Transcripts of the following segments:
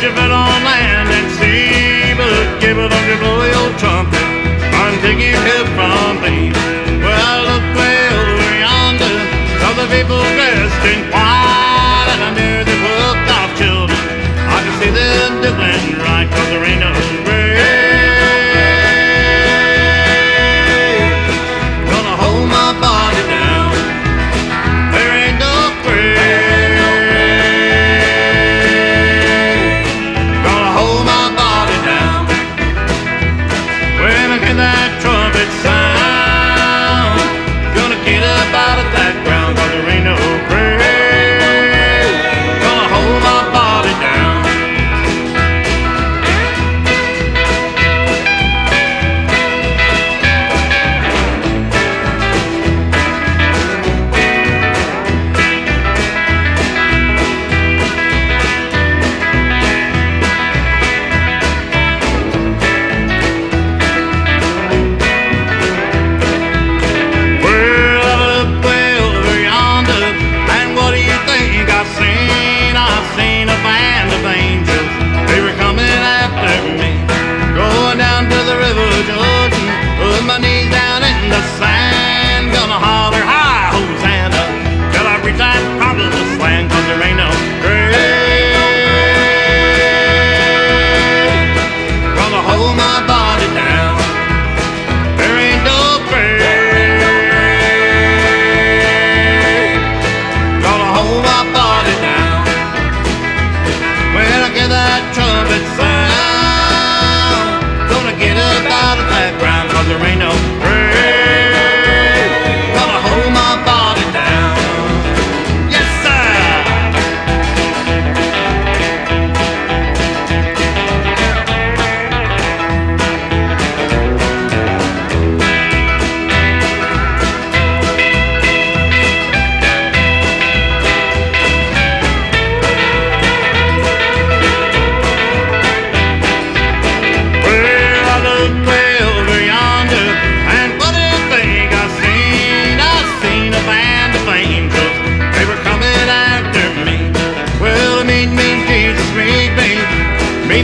Don't you bet on land and sea, but give it up, you blowy old trumpet, and take your hip from me. Well, look way over yonder, the people dressed in white. When I that trumpet till I reach that promised land, 'cause there ain't no grave.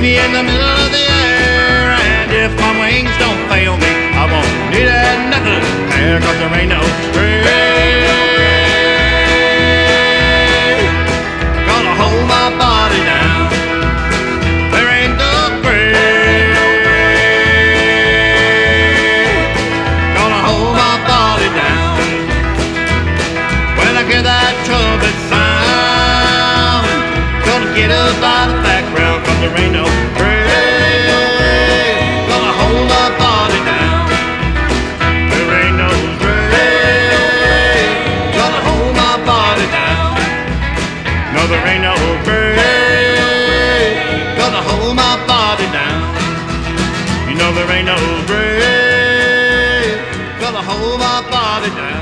Me in the middle of the air. And if my wings don't fail me, I won't need that nothing there, there ain't no. Gonna hold my body down. There ain't no grave. Gonna hold my body down. When I hear that trumpet sound, gonna get up there ain't no grave gonna hold my body down. There ain't no grave gonna hold my body down. No, there ain't no grave gonna hold my body down. You know there ain't no grave gonna hold my body down.